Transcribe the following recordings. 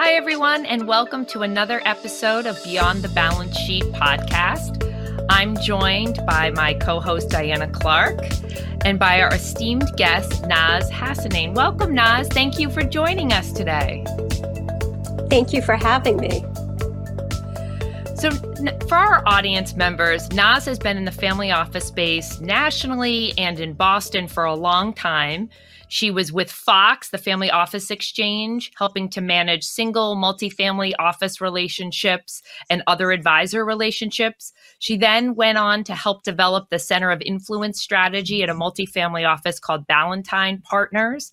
Hi, everyone, and welcome to another episode of Beyond the Balance Sheet podcast. I'm joined by my co host, Diana Clark, and by our esteemed guest, Naz Hassanein. Welcome, Naz. Thank you for joining us today. Thank you for having me. So, for our audience members, Naz has been in the family office space nationally and in Boston for a long time. She was with Fox, the Family Office Exchange, helping to manage single, multifamily office relationships and other advisor relationships. She then went on to help develop the Center of Influence strategy at a multifamily office called Ballantine Partners.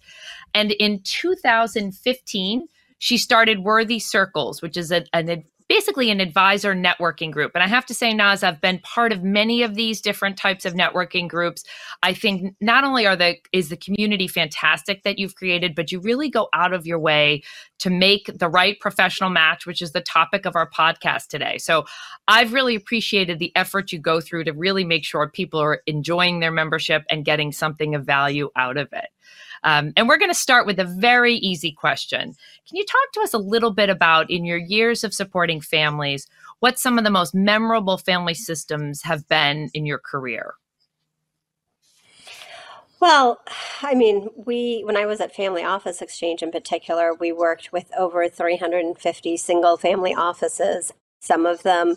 And in 2015, she started Worthy Circles, which is a, an basically an advisor networking group. And I have to say, Naz, I've been part of many of these different types of networking groups. I think not only are the is the community fantastic that you've created, but you really go out of your way to make the right professional match, which is the topic of our podcast today. So I've really appreciated the effort you go through to really make sure people are enjoying their membership and getting something of value out of it. Um, and we're going to start with a very easy question. Can you talk to us a little bit about, in your years of supporting families, what some of the most memorable family systems have been in your career? Well, I mean, we when I was at Family Office Exchange in particular, we worked with over 350 single family offices. Some of them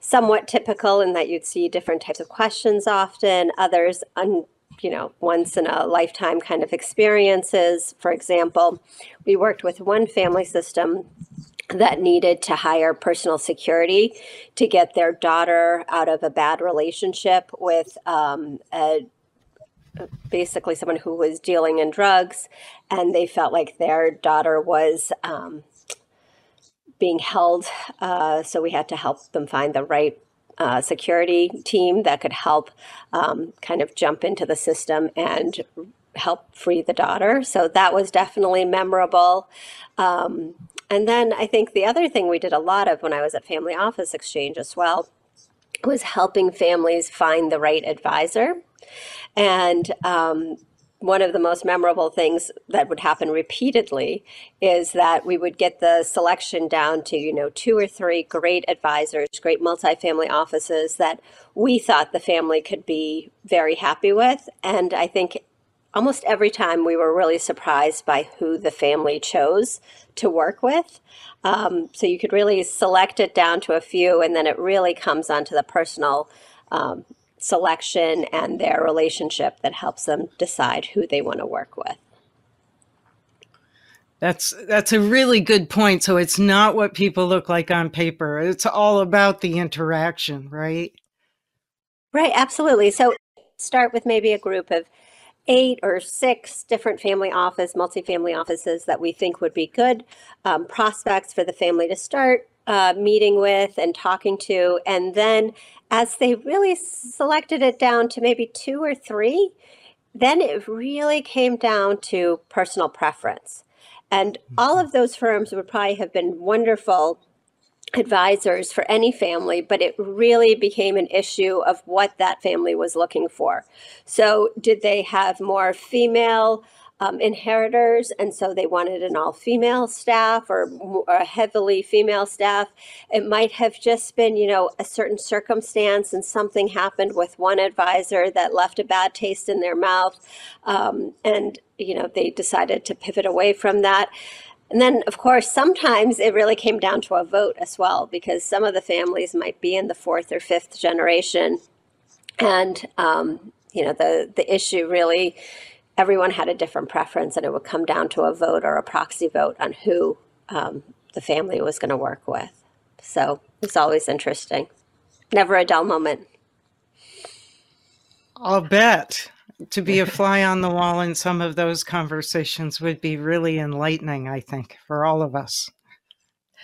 somewhat typical in that you'd see different types of questions often, others un, you know, once in a lifetime kind of experiences. For example, we worked with one family system that needed to hire personal security to get their daughter out of a bad relationship with um, a, basically someone who was dealing in drugs, and they felt like their daughter was um, being held. Uh, so we had to help them find the right uh, security team that could help um, kind of jump into the system and help free the daughter. So that was definitely memorable. Um, and then I think the other thing we did a lot of when I was at Family Office Exchange as well was helping families find the right advisor. And um, one of the most memorable things that would happen repeatedly is that we would get the selection down to, you know, two or three great advisors, great multifamily offices that we thought the family could be very happy with. And I think almost every time we were really surprised by who the family chose to work with. Um, so you could really select it down to a few, and then it really comes onto the personal um, selection and their relationship that helps them decide who they want to work with. That's that's a really good point. So it's not what people look like on paper. It's all about the interaction, right? Right, absolutely. So start with maybe a group of eight or six different family office, multifamily offices that we think would be good um, prospects for the family to start uh, meeting with and talking to. And then as they really selected it down to maybe two or three, then it really came down to personal preference. And all mm-hmm. of those firms would probably have been wonderful advisors for any family, but it really became an issue of what that family was looking for. So, did they have more female um, inheritors, and so they wanted an all female staff or, or, a heavily female staff. It might have just been, you know, a certain circumstance and something happened with one advisor that left a bad taste in their mouth. Um, and, you know, they decided to pivot away from that. And then, of course, sometimes it really came down to a vote as well, because some of the families might be in the fourth or fifth generation. And, um, you know, the, the issue really everyone had a different preference, and it would come down to a vote or a proxy vote on who um, the family was going to work with. So it's always interesting. Never a dull moment. I'll bet to be a fly on the wall in some of those conversations would be really enlightening, I think, for all of us.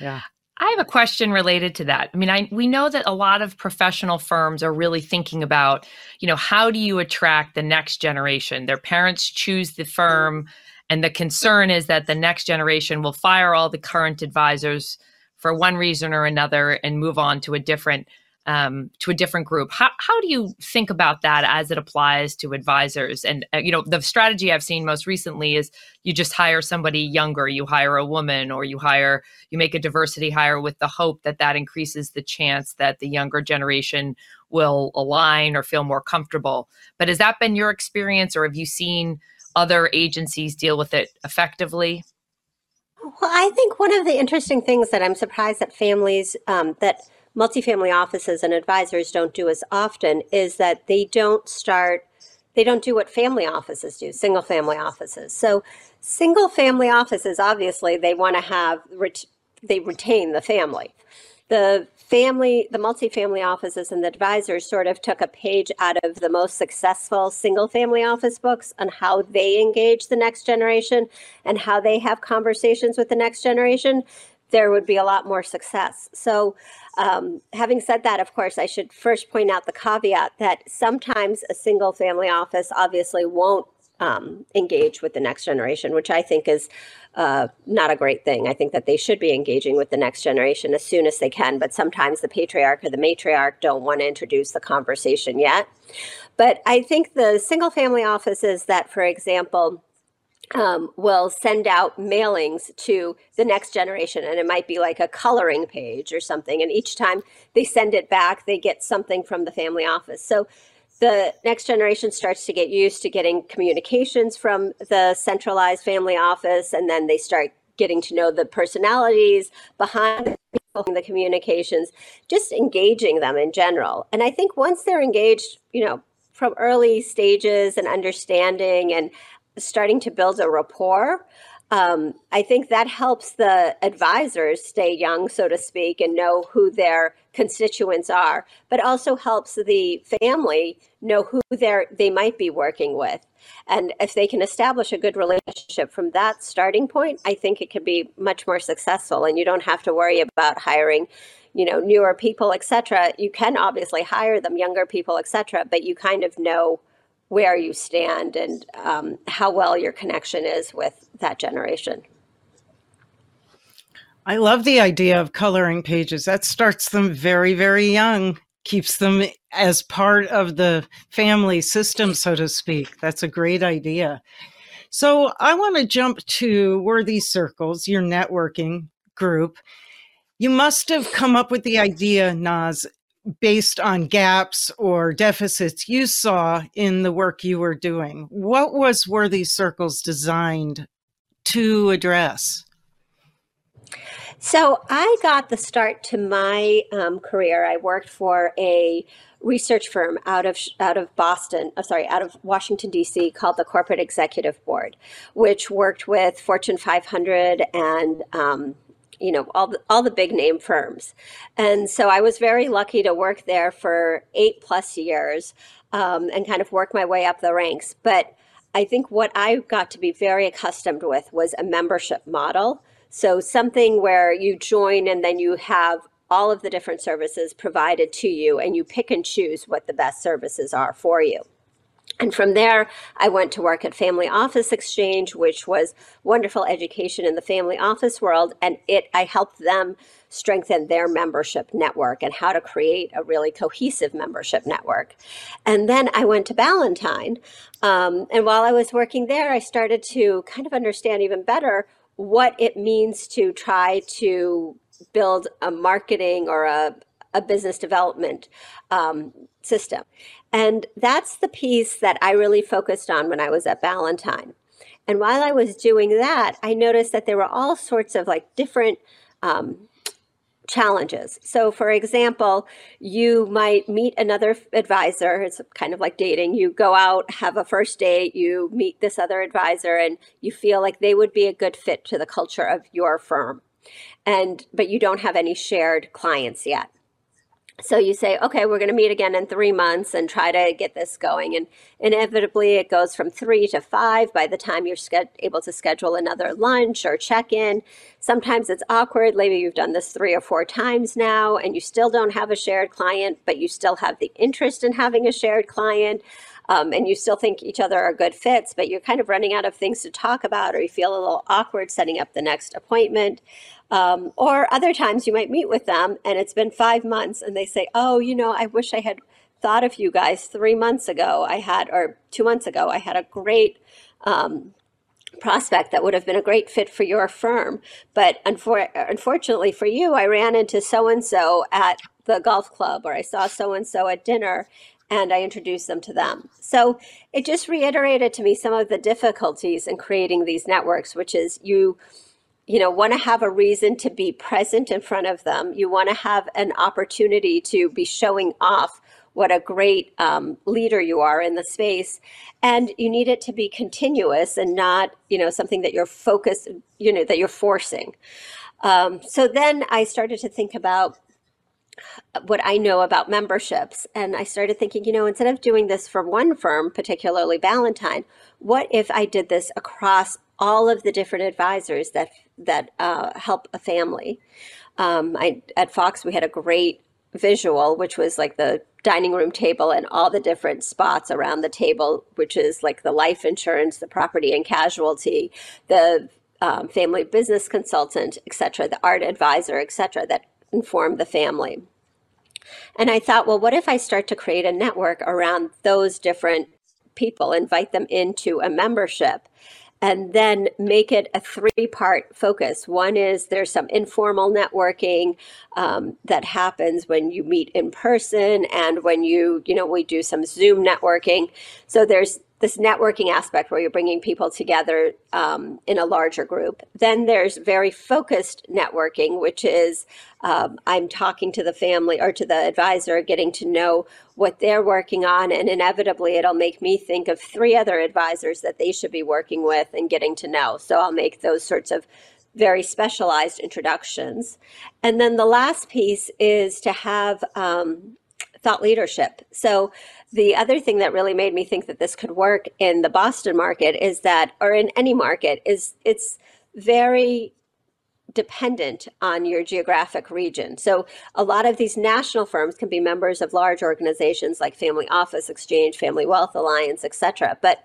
Yeah. I have a question related to that. I mean, I we know that a lot of professional firms are really thinking about, you know, how do you attract the next generation? Their parents choose the firm and the concern is that the next generation will fire all the current advisors for one reason or another and move on to a different um, to a different group. How, how do you think about that as it applies to advisors? And, uh, you know, the strategy I've seen most recently is you just hire somebody younger, you hire a woman, or you hire, you make a diversity hire with the hope that that increases the chance that the younger generation will align or feel more comfortable. But has that been your experience, or have you seen other agencies deal with it effectively? Well, I think one of the interesting things that I'm surprised that families um, that multifamily offices and advisors don't do as often is that they don't start they don't do what family offices do single family offices. So single family offices obviously they want to have they retain the family. The family the multifamily offices and the advisors sort of took a page out of the most successful single family office books on how they engage the next generation and how they have conversations with the next generation there would be a lot more success. So, um, having said that, of course, I should first point out the caveat that sometimes a single family office obviously won't um, engage with the next generation, which I think is uh, not a great thing. I think that they should be engaging with the next generation as soon as they can, but sometimes the patriarch or the matriarch don't want to introduce the conversation yet. But I think the single family offices that, for example, um, will send out mailings to the next generation and it might be like a coloring page or something and each time they send it back they get something from the family office. So the next generation starts to get used to getting communications from the centralized family office and then they start getting to know the personalities behind the communications just engaging them in general. And i think once they're engaged you know from early stages and understanding and starting to build a rapport. Um, I think that helps the advisors stay young, so to speak, and know who their constituents are, but also helps the family know who they they might be working with. And if they can establish a good relationship from that starting point, I think it can be much more successful. And you don't have to worry about hiring, you know, newer people, etc. You can obviously hire them, younger people, etc. But you kind of know where you stand and um, how well your connection is with that generation. I love the idea of coloring pages. That starts them very, very young, keeps them as part of the family system, so to speak. That's a great idea. So I want to jump to Worthy Circles, your networking group. You must have come up with the idea, Naz, based on gaps or deficits you saw in the work you were doing. What was Worthy Circles designed to address? So I got the start to my um, career. I worked for a research firm out of out of Boston, uh, sorry, out of Washington D.C. called the Corporate Executive Board, which worked with Fortune 500 and um, you know all the all the big name firms. And so i was very lucky to work there for eight plus years um, and kind of work my way up the ranks. But i think what i got to be very accustomed with was a membership model. So something where you join and then you have all of the different services provided to you and you pick and choose what the best services are for you and from there, I went to work at Family Office Exchange, which was wonderful education in the family office world. And it, I helped them strengthen their membership network and how to create a really cohesive membership network. And then I went to Ballantine. Um, and while I was working there, I started to kind of understand even better what it means to try to build a marketing or a, a business development um, system. And that's the piece that I really focused on when I was at Ballantine. And while I was doing that, I noticed that there were all sorts of like different um, challenges. So, for example, you might meet another advisor. It's kind of like dating. You go out, have a first date, you meet this other advisor, and you feel like they would be a good fit to the culture of your firm. And but you don't have any shared clients yet. So you say, okay, we're going to meet again in three months and try to get this going. And inevitably, it goes from three to five by the time you're able to schedule another lunch or check in. Sometimes it's awkward. Maybe you've done this three or four times now and you still don't have a shared client, but you still have the interest in having a shared client. Um, and you still think each other are good fits, but you're kind of running out of things to talk about, or you feel a little awkward setting up the next appointment. Um, or other times you might meet with them and it's been five months and they say, Oh, you know, I wish I had thought of you guys three months ago. I had, or two months ago, I had a great um, prospect that would have been a great fit for your firm. But unfor- unfortunately for you, I ran into so and so at the golf club or I saw so and so at dinner and I introduced them to them. So it just reiterated to me some of the difficulties in creating these networks, which is you you know want to have a reason to be present in front of them. You want to have an opportunity to be showing off what a great um, leader you are in the space. And you need it to be continuous and not you know something that you're focused you know that you're forcing. Um, so then i started to think about what I know about memberships. And I started thinking, you know, instead of doing this for one firm, particularly Ballantine, what if I did this across all of the different advisors that that uh, help a family. Um, I, at Fox, we had a great visual, which was like the dining room table and all the different spots around the table, which is like the life insurance, the property and casualty, the um, family business consultant, etc., the art advisor, etc., that inform the family. And I thought, well, what if I start to create a network around those different people, invite them into a membership? and then make it a three part focus. One is there's some informal networking um, that happens when you meet in person and when you, you know, we do some Zoom networking. So there's this networking aspect where you're bringing people together um, in a larger group. Then there's very focused networking, which is um, I'm talking to the family or to the advisor, getting to know what they're working on, and inevitably it'll make me think of three other advisors that they should be working with and getting to know. So I'll make those sorts of very specialized introductions. And then the last piece is to have um, thought leadership. So the other thing that really made me think that this could work in the Boston market is that, or in any market, is it's very dependent on your geographic region. So a lot of these national firms can be members of large organizations like Family Office Exchange, Family Wealth Alliance, etc. But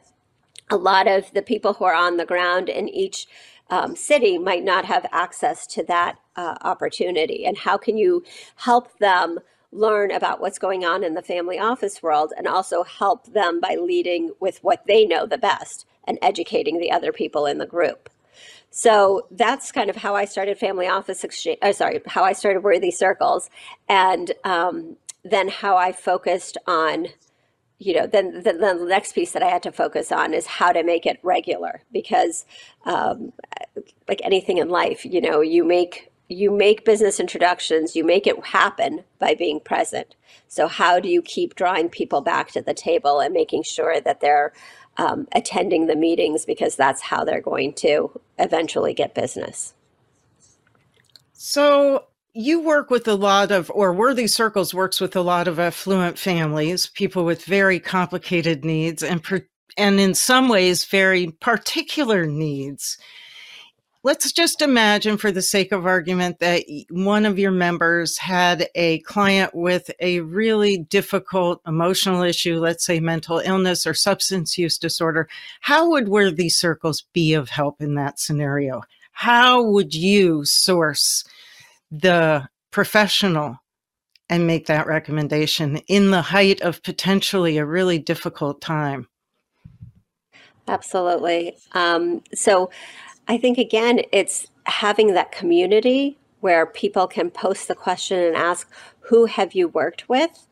a lot of the people who are on the ground in each um, city might not have access to that uh, opportunity. And how can you help them learn about what's going on in the family office world and also help them by leading with what they know the best and educating the other people in the group. So that's kind of how I started Family Office Exchange. Oh, sorry, how I started Worthy Circles, and um, then how I focused on, you know, then, then, the next piece that I had to focus on is how to make it regular because, um, like anything in life, you know, you make you make business introductions, you make it happen by being present. So, how do you keep drawing people back to the table and making sure that they're um, attending the meetings because that's how they're going to eventually get business? So, you work with a lot of, or Worthy Circles works with a lot of affluent families, people with very complicated needs and, and in some ways, very particular needs let's just imagine for the sake of argument that one of your members had a client with a really difficult emotional issue let's say mental illness or substance use disorder. How would worthy circles be of help in that scenario? How would you source the professional and make that recommendation in the height of potentially a really difficult time? Absolutely. Um, so I think, again, it's having that community where people can post the question and ask, Who have you worked with?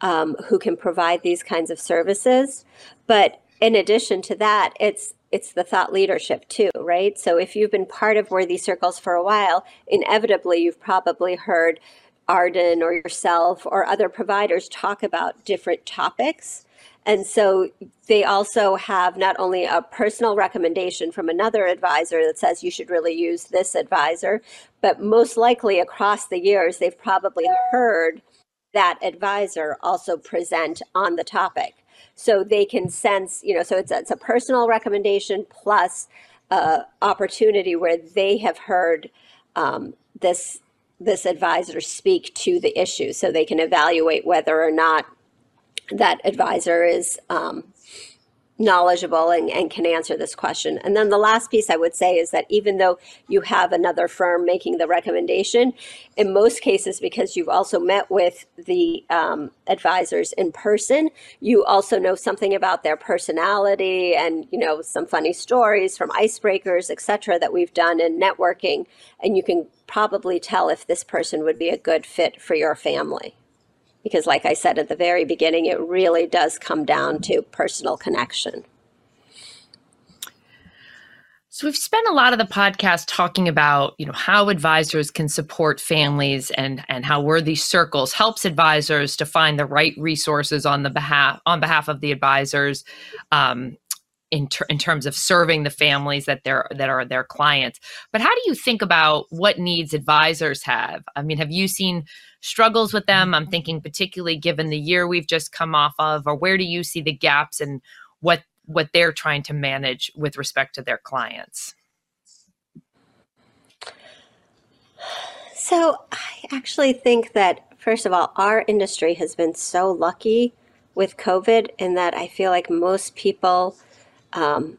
Um, who can provide these kinds of services. But in addition to that, it's it's the thought leadership too, right? So if you've been part of Worthy Circles for a while, inevitably you've probably heard Arden or yourself or other providers talk about different topics and so they also have not only a personal recommendation from another advisor that says you should really use this advisor, but most likely across the years, they've probably heard that advisor also present on the topic. So they can sense, you know, so it's a, it's a personal recommendation plus uh, opportunity where they have heard um, this this advisor speak to the issue, so they can evaluate whether or not that advisor is um, knowledgeable and, and can answer this question. And then the last piece I would say is that even though you have another firm making the recommendation, in most cases, because you've also met with the um, advisors in person, you also know something about their personality and you know some funny stories from icebreakers, et cetera, that we've done in networking, and you can probably tell if this person would be a good fit for your family because like I said at the very beginning, it really does come down to personal connection. So we've spent a lot of the podcast talking about, you know, how advisors can support families and and how Worthy Circles helps advisors to find the right resources on the behalf on behalf of the advisors um, in, ter- in terms of serving the families that they're that are their clients. But how do you think about what needs advisors have? I mean, have you seen struggles with them? I'm thinking particularly given the year we've just come off of, or where do you see the gaps and what what they're trying to manage with respect to their clients? So I actually think that first of all, our industry has been so lucky with COVID in that I feel like most people um,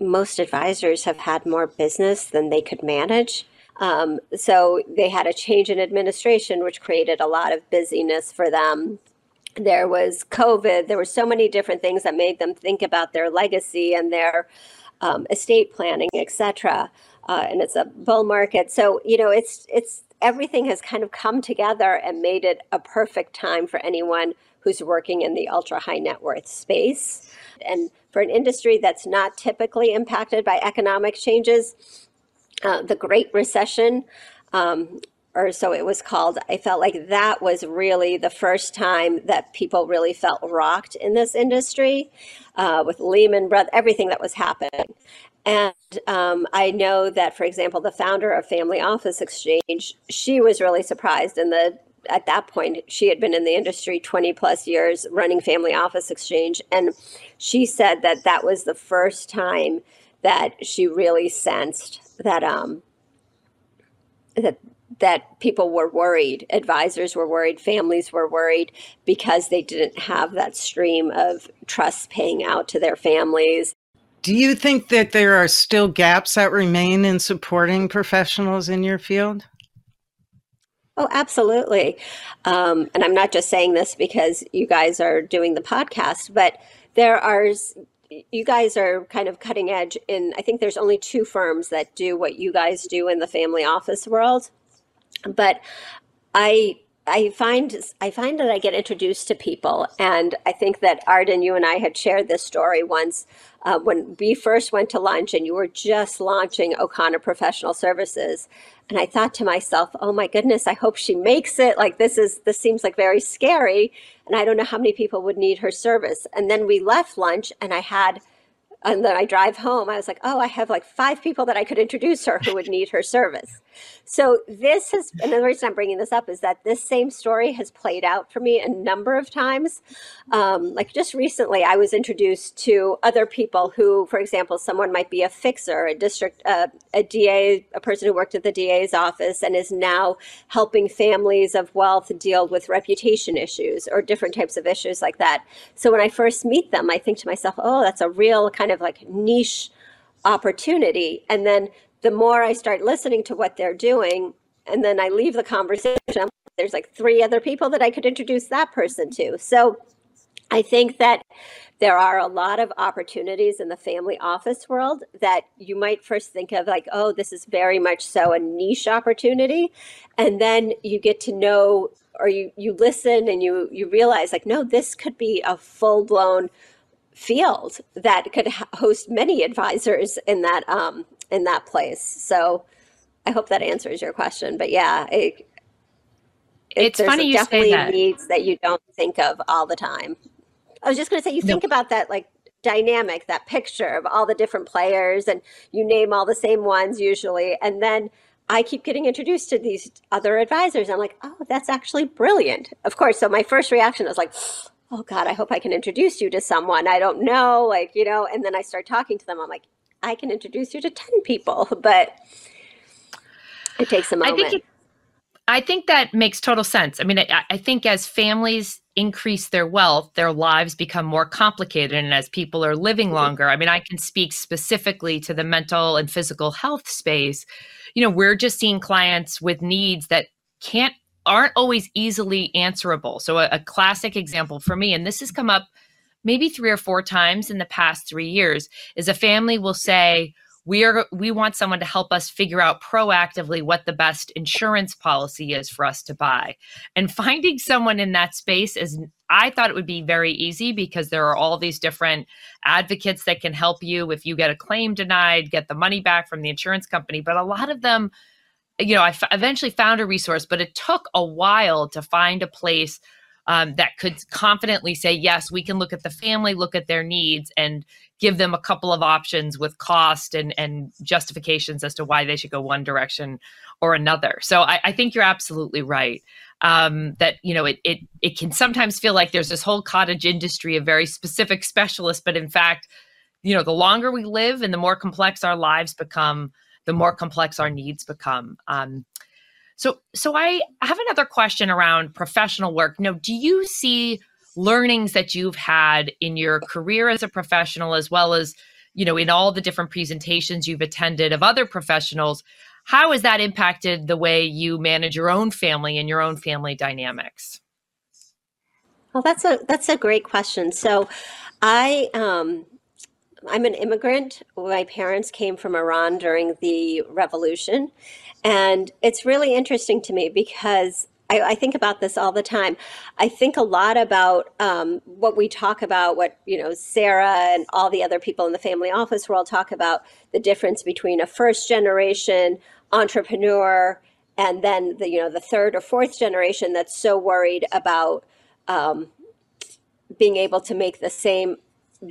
most advisors have had more business than they could manage. Um, so they had a change in administration, which created a lot of busyness for them. There was COVID. There were so many different things that made them think about their legacy and their um, estate planning, etc. Uh, and it's a bull market, so you know it's it's everything has kind of come together and made it a perfect time for anyone who's working in the ultra high net worth space. And for an industry that's not typically impacted by economic changes, uh, the Great Recession, um, or so it was called, I felt like that was really the first time that people really felt rocked in this industry uh, with Lehman Brothers, everything that was happening. And um, I know that, for example, the founder of Family Office Exchange, she was really surprised in the at that point she had been in the industry 20 plus years running family office exchange and she said that that was the first time that she really sensed that um that that people were worried advisors were worried families were worried because they didn't have that stream of trust paying out to their families do you think that there are still gaps that remain in supporting professionals in your field Oh, absolutely. Um, and I'm not just saying this because you guys are doing the podcast, but there are, you guys are kind of cutting edge in, I think there's only two firms that do what you guys do in the family office world. But I, I find I find that I get introduced to people, and I think that Arden, you and I had shared this story once uh, when we first went to lunch, and you were just launching O'Connor Professional Services, and I thought to myself, oh my goodness, I hope she makes it. Like this is, this seems like very scary. And I don't know how many people would need her service. And then we left lunch and I had and then I drive home, I was like, oh, I have like five people that I could introduce her who would need her service. So this has, and the reason I'm bringing this up is that this same story has played out for me a number of times. Um, like just recently, I was introduced to other people who, for example, someone might be a fixer, a district, uh, a DA, a person who worked at the DA's office and is now helping families of wealth deal with reputation issues or different types of issues like that. So when I first meet them, I think to myself, oh, that's a real kind kind of like niche opportunity. And then the more I start listening to what they're doing, and then I leave the conversation, there's like three other people that I could introduce that person to. So I think that there are a lot of opportunities in the family office world that you might first think of like, oh, this is very much so a niche opportunity. And then you get to know or you you listen and you you realize like, no, this could be a full blown field that could host many advisors in that um, in that place. So I hope that answers your question. But yeah, it, it's funny you definitely say that. needs that you don't think of all the time. I was just going to say you think about that like dynamic, that picture of all the different players, and you name all the same ones usually, and then I keep getting introduced to these other advisors. I'm like, oh, that's actually brilliant. Of course. So my first reaction was like, oh God, I hope I can introduce you to someone. I don't know, like, you know, and then I start talking to them. I'm like, I can introduce you to 10 people, but it takes a moment. I think, it, I think that makes total sense. I mean, I, I think as families increase their wealth, their lives become more complicated. And as people are living mm-hmm. longer, I mean, I can speak specifically to the mental and physical health space. You know, we're just seeing clients with needs that can't aren't always easily answerable. So a, a classic example for me, and this has come up maybe three or four times in the past three years, is a family will say, we are we want someone to help us figure out proactively what the best insurance policy is for us to buy and finding someone in that space is i thought it would be very easy because there are all these different advocates that can help you if you get a claim denied get the money back from the insurance company but a lot of them you know I f- eventually found a resource but it took a while to find a place um, that could confidently say, yes, we can look at the family, look at their needs, and give them a couple of options with cost and, and justifications as to why they should go one direction or another. So I, I think you're absolutely right. Um, that you know it, it it can sometimes feel like there's this whole cottage industry of very specific specialists, but in fact, you know, the longer we live and the more complex our lives become, the more complex our needs become. Um, so, so I have another question around professional work. Now, do you see learnings that you've had in your career as a professional, as well as you know in all the different presentations you've attended of other professionals? How has that impacted the way you manage your own family and your own family dynamics? Well, that's a that's a great question. So, I um, I'm an immigrant. My parents came from Iran during the revolution, and it's really interesting to me because I, I, think about this all the time. I think a lot about um, what we talk about, what you know, Sarah and all the other people in the family office world talk about the difference between a first generation entrepreneur and then the you know the third or fourth generation that's so worried about um, being able to make the same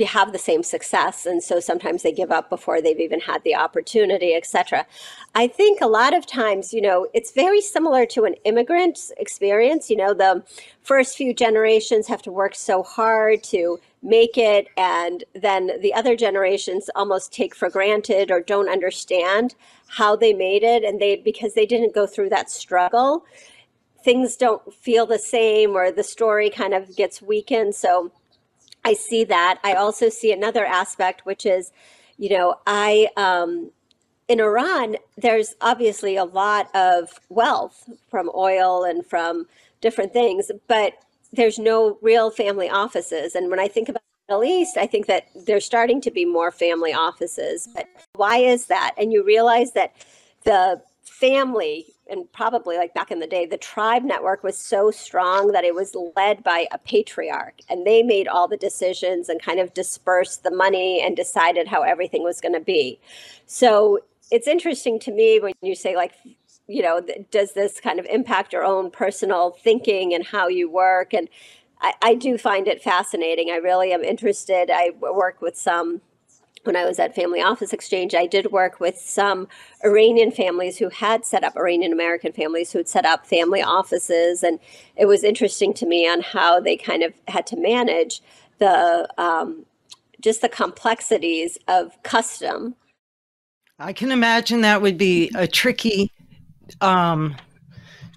have the same success and so sometimes they give up before they've even had the opportunity etc i think a lot of times you know it's very similar to an immigrant experience. You know the first few generations have to work so hard to make it and then the other generations almost take for granted or don't understand how they made it and they because they didn't go through that struggle things don't feel the same or the story kind of gets weakened. So I see that. I also see another aspect, which is, you know, I, um, in Iran, there's obviously a lot of wealth from oil and from different things, but there's no real family offices. And when I think about the Middle East, I think that there's starting to be more family offices. But why is that? And you realize that the family and probably like back in the day, the tribe network was so strong that it was led by a patriarch and they made all the decisions and kind of dispersed the money and decided how everything was going to be. So it's interesting to me when you say, like, you know, does this kind of impact your own personal thinking and how you work? And I, I do find it fascinating. I really am interested. I work with some when I was at Family Office Exchange, I did work with some Iranian families who had set up Iranian American families who had set up family offices, and it was interesting to me on how they kind of had to manage the um, just the complexities of custom. I can imagine that would be a tricky um,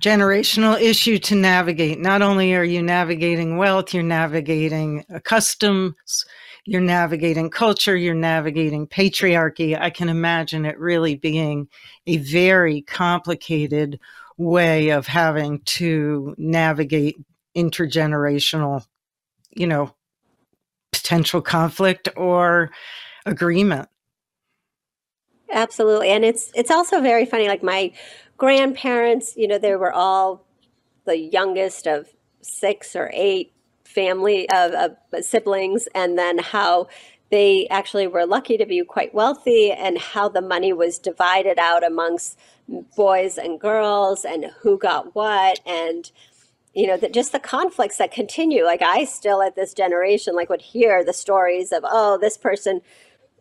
generational issue to navigate. Not only are you navigating wealth, you're navigating customs you're navigating culture, you're navigating patriarchy. I can imagine it really being a very complicated way of having to navigate intergenerational, you know, potential conflict or agreement. Absolutely. And it's it's also very funny like my grandparents, you know, they were all the youngest of 6 or 8 family of, of siblings and then how they actually were lucky to be quite wealthy and how the money was divided out amongst boys and girls and who got what and you know that just the conflicts that continue. Like i still at this generation like would hear the stories of oh this person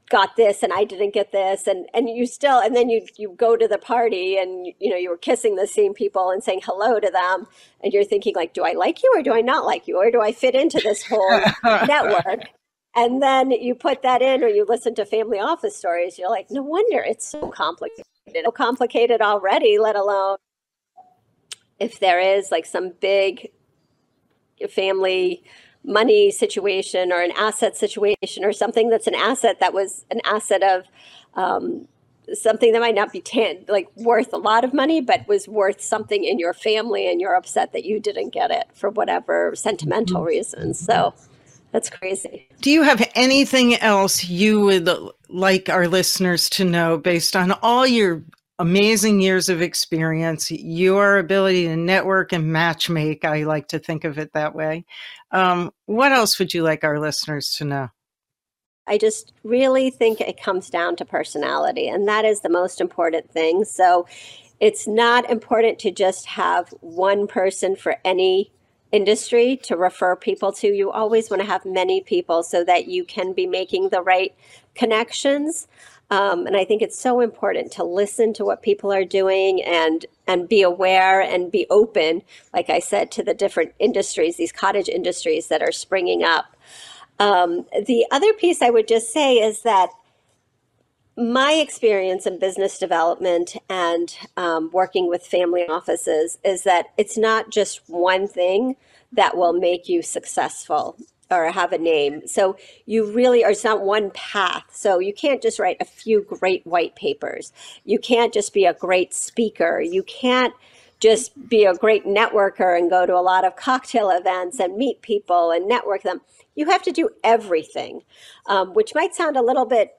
got this and I didn't get this. And and you still and then you you go to the party and you know you were kissing the same people and saying hello to them. And you're thinking like do I like you or do I not like you? Or do I fit into this whole network? And then you put that in or you listen to family office stories you're like no wonder it's so complicated so complicated already let alone if there is like some big family money situation or an asset situation or something that's an asset that was an asset of um, something that might not be tan- like worth a lot of money but was worth something in your family and you're upset that you didn't get it for whatever sentimental mm-hmm. reasons so that's crazy do you have anything else you would like our listeners to know based on all your amazing years of experience, your ability to network and matchmake. I like to think of it that way. Um, what else would you like our listeners to know? I just really think it comes down to personality, and that is the most important thing. So it's not important to just have one person for any industry to refer people to. You always want to have many people so that you can be making the right connections. Um, and I think it's so important to listen to what people are doing and and be aware and be open, like I said, to the different industries, these cottage industries that are springing up. Um, the other piece I would just say is that my experience in business development and um, working with family offices is that it's not just one thing that will make you successful or have a name. So you really are, it's not one path. So you can't just write a few great white papers. You can't just be a great speaker. You can't just be a great networker and go to a lot of cocktail events and meet people and network them. You have to do everything, um, which might sound a little bit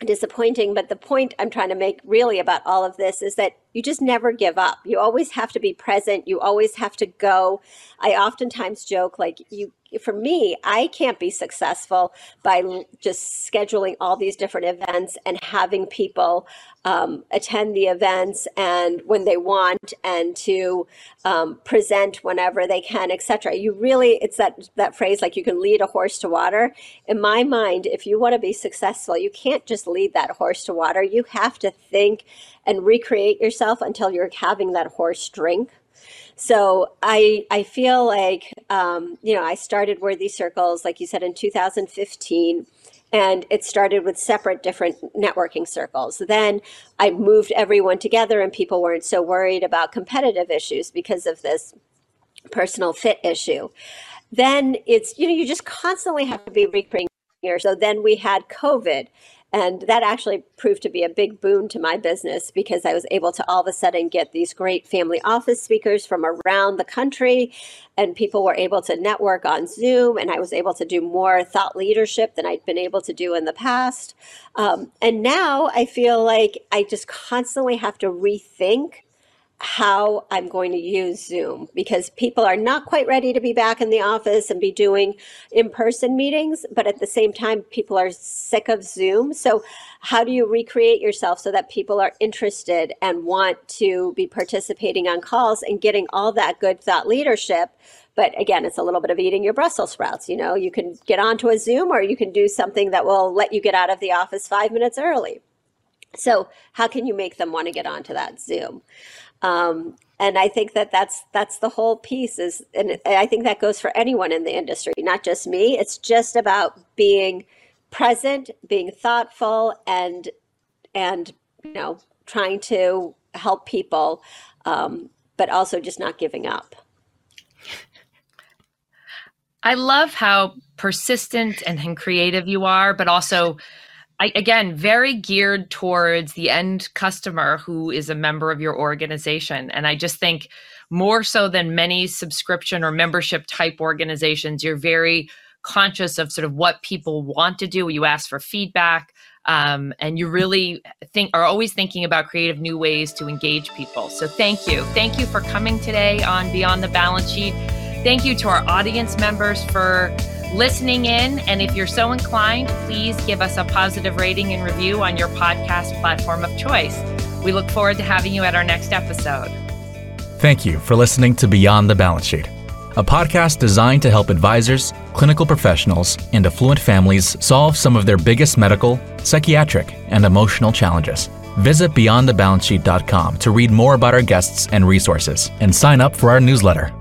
disappointing. But the point I'm trying to make really about all of this is that you just never give up. You always have to be present. You always have to go. I oftentimes joke like you for me, I can't be successful by just scheduling all these different events and having people um, attend the events and when they want and to um, present whenever they can, etc. You really, it's that that phrase like you can lead a horse to water. In my mind, if you want to be successful, you can't just lead that horse to water. You have to think and recreate yourself until you're having that horse drink so I I feel like um, you know I started Worthy Circles like you said in 2015 and it started with separate different networking circles. Then I moved everyone together and people weren't so worried about competitive issues because of this personal fit issue. Then it's you know you just constantly have to be recreating so then we had COVID and that actually proved to be a big boon to my business because I was able to all of a sudden get these great family office speakers from around the country. And people were able to network on Zoom. And I was able to do more thought leadership than I'd been able to do in the past. Um, and now I feel like I just constantly have to rethink how I'm going to use Zoom because people are not quite ready to be back in the office and be doing in person meetings, but at the same time, people are sick of Zoom. So, how do you recreate yourself so that people are interested and want to be participating on calls and getting all that good thought leadership? But again, it's a little bit of eating your Brussels sprouts. You know, you can get onto a Zoom or you can do something that will let you get out of the office five minutes early. So, how can you make them want to get onto that Zoom? Um, and I think that that's that's the whole piece is, and I think that goes for anyone in the industry, not just me. It's just about being present, being thoughtful, and and you know trying to help people, um, but also just not giving up. I love how persistent and creative you are, but also I, again, very geared towards the end customer who is a member of your organization. And I just think more so than many subscription or membership type organizations, you're very conscious of sort of what people want to do. You ask for feedback. Um, and you really think are always thinking about creative new ways to engage people. So thank you. Thank you for coming today on Beyond the Balance Sheet. Thank you to our audience members for listening in. And if you're so inclined, please give us a positive rating and review on your podcast platform of choice. We look forward to having you at our next episode. Thank you for listening to Beyond the Balance Sheet, a podcast designed to help advisors, clinical professionals, and affluent families solve some of their biggest medical, psychiatric, and emotional challenges. Visit beyondthebalancesheet.com to read more about our guests and resources and sign up for our newsletter.